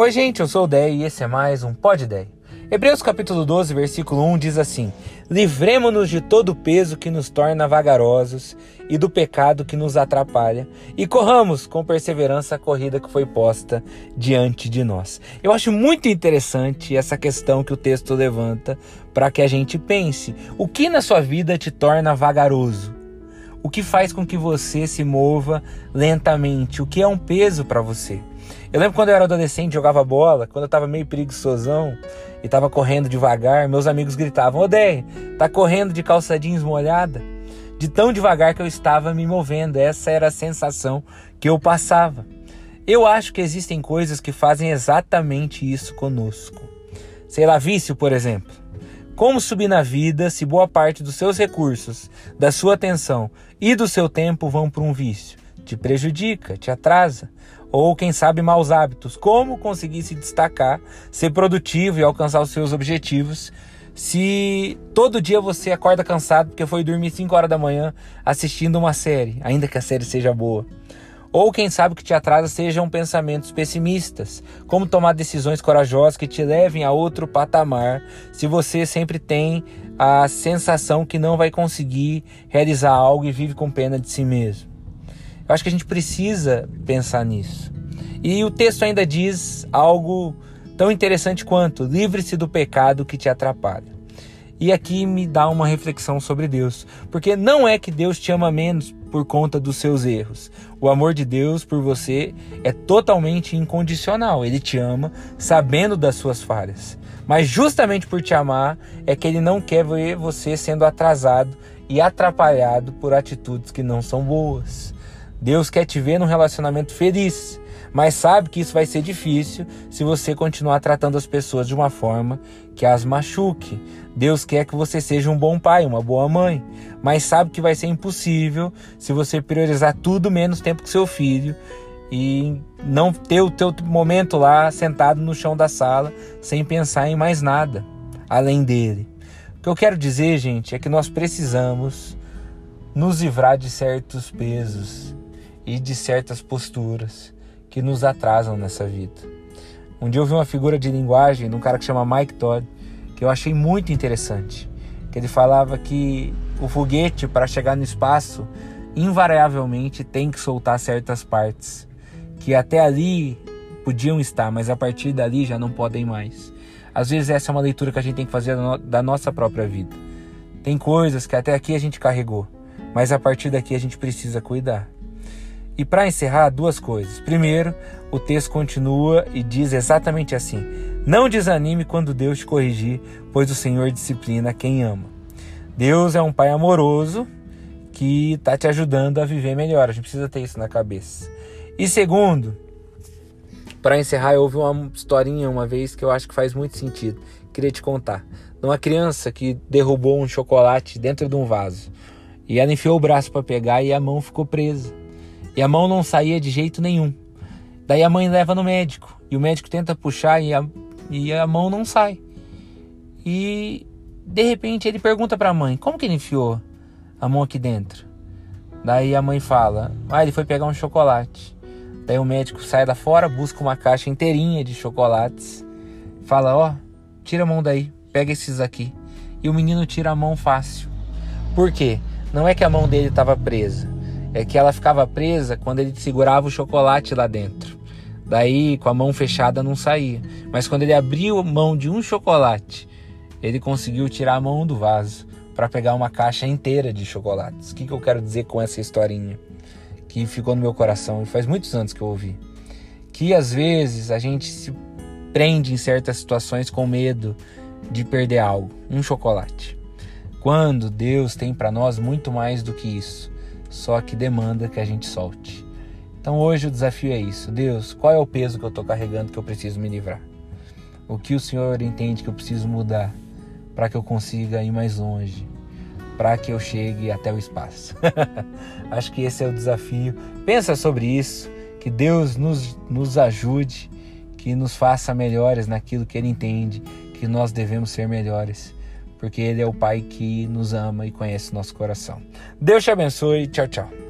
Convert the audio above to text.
Oi, gente, eu sou o Dei e esse é mais um Pod Dei. Hebreus capítulo 12, versículo 1 diz assim: Livremo-nos de todo o peso que nos torna vagarosos e do pecado que nos atrapalha, e corramos com perseverança a corrida que foi posta diante de nós. Eu acho muito interessante essa questão que o texto levanta para que a gente pense: o que na sua vida te torna vagaroso? O que faz com que você se mova lentamente? O que é um peso para você? Eu lembro quando eu era adolescente, jogava bola, quando eu tava meio preguiçosão e tava correndo devagar, meus amigos gritavam: Ô Dei, tá correndo de calça jeans molhada? De tão devagar que eu estava me movendo, essa era a sensação que eu passava. Eu acho que existem coisas que fazem exatamente isso conosco. Sei lá, vício, por exemplo. Como subir na vida se boa parte dos seus recursos, da sua atenção e do seu tempo vão para um vício? Te prejudica, te atrasa ou quem sabe maus hábitos. Como conseguir se destacar, ser produtivo e alcançar os seus objetivos se todo dia você acorda cansado porque foi dormir 5 horas da manhã assistindo uma série, ainda que a série seja boa. Ou quem sabe que te atrasa sejam pensamentos pessimistas, como tomar decisões corajosas que te levem a outro patamar, se você sempre tem a sensação que não vai conseguir realizar algo e vive com pena de si mesmo. Eu acho que a gente precisa pensar nisso. E o texto ainda diz algo tão interessante quanto: livre-se do pecado que te atrapalha. E aqui me dá uma reflexão sobre Deus, porque não é que Deus te ama menos por conta dos seus erros. O amor de Deus por você é totalmente incondicional. Ele te ama sabendo das suas falhas. Mas justamente por te amar é que ele não quer ver você sendo atrasado e atrapalhado por atitudes que não são boas. Deus quer te ver num relacionamento feliz, mas sabe que isso vai ser difícil se você continuar tratando as pessoas de uma forma que as machuque. Deus quer que você seja um bom pai, uma boa mãe, mas sabe que vai ser impossível se você priorizar tudo menos tempo com seu filho e não ter o teu momento lá sentado no chão da sala sem pensar em mais nada além dele. O que eu quero dizer, gente, é que nós precisamos nos livrar de certos pesos e de certas posturas que nos atrasam nessa vida. Um dia eu vi uma figura de linguagem de um cara que chama Mike Todd, que eu achei muito interessante, que ele falava que o foguete para chegar no espaço invariavelmente tem que soltar certas partes que até ali podiam estar, mas a partir dali já não podem mais. Às vezes essa é uma leitura que a gente tem que fazer da nossa própria vida. Tem coisas que até aqui a gente carregou, mas a partir daqui a gente precisa cuidar. E para encerrar, duas coisas. Primeiro, o texto continua e diz exatamente assim: Não desanime quando Deus te corrigir, pois o Senhor disciplina quem ama. Deus é um pai amoroso que está te ajudando a viver melhor. A gente precisa ter isso na cabeça. E segundo, para encerrar, eu ouvi uma historinha uma vez que eu acho que faz muito sentido. Queria te contar. De uma criança que derrubou um chocolate dentro de um vaso. E ela enfiou o braço para pegar e a mão ficou presa. E a mão não saía de jeito nenhum. Daí a mãe leva no médico. E o médico tenta puxar e a, e a mão não sai. E de repente ele pergunta para a mãe: Como que ele enfiou a mão aqui dentro? Daí a mãe fala: Ah, ele foi pegar um chocolate. Daí o médico sai da fora, busca uma caixa inteirinha de chocolates. Fala: Ó, oh, tira a mão daí, pega esses aqui. E o menino tira a mão fácil. Por quê? Não é que a mão dele estava presa é que ela ficava presa quando ele segurava o chocolate lá dentro. Daí, com a mão fechada, não saía. Mas quando ele abriu a mão de um chocolate, ele conseguiu tirar a mão do vaso para pegar uma caixa inteira de chocolates. O que, que eu quero dizer com essa historinha? Que ficou no meu coração e faz muitos anos que eu ouvi. Que às vezes a gente se prende em certas situações com medo de perder algo, um chocolate. Quando Deus tem para nós muito mais do que isso só que demanda que a gente solte. Então hoje o desafio é isso. Deus, qual é o peso que eu estou carregando que eu preciso me livrar? O que o Senhor entende que eu preciso mudar para que eu consiga ir mais longe, para que eu chegue até o espaço? Acho que esse é o desafio. Pensa sobre isso, que Deus nos, nos ajude, que nos faça melhores naquilo que Ele entende que nós devemos ser melhores porque Ele é o Pai que nos ama e conhece nosso coração. Deus te abençoe. Tchau, tchau.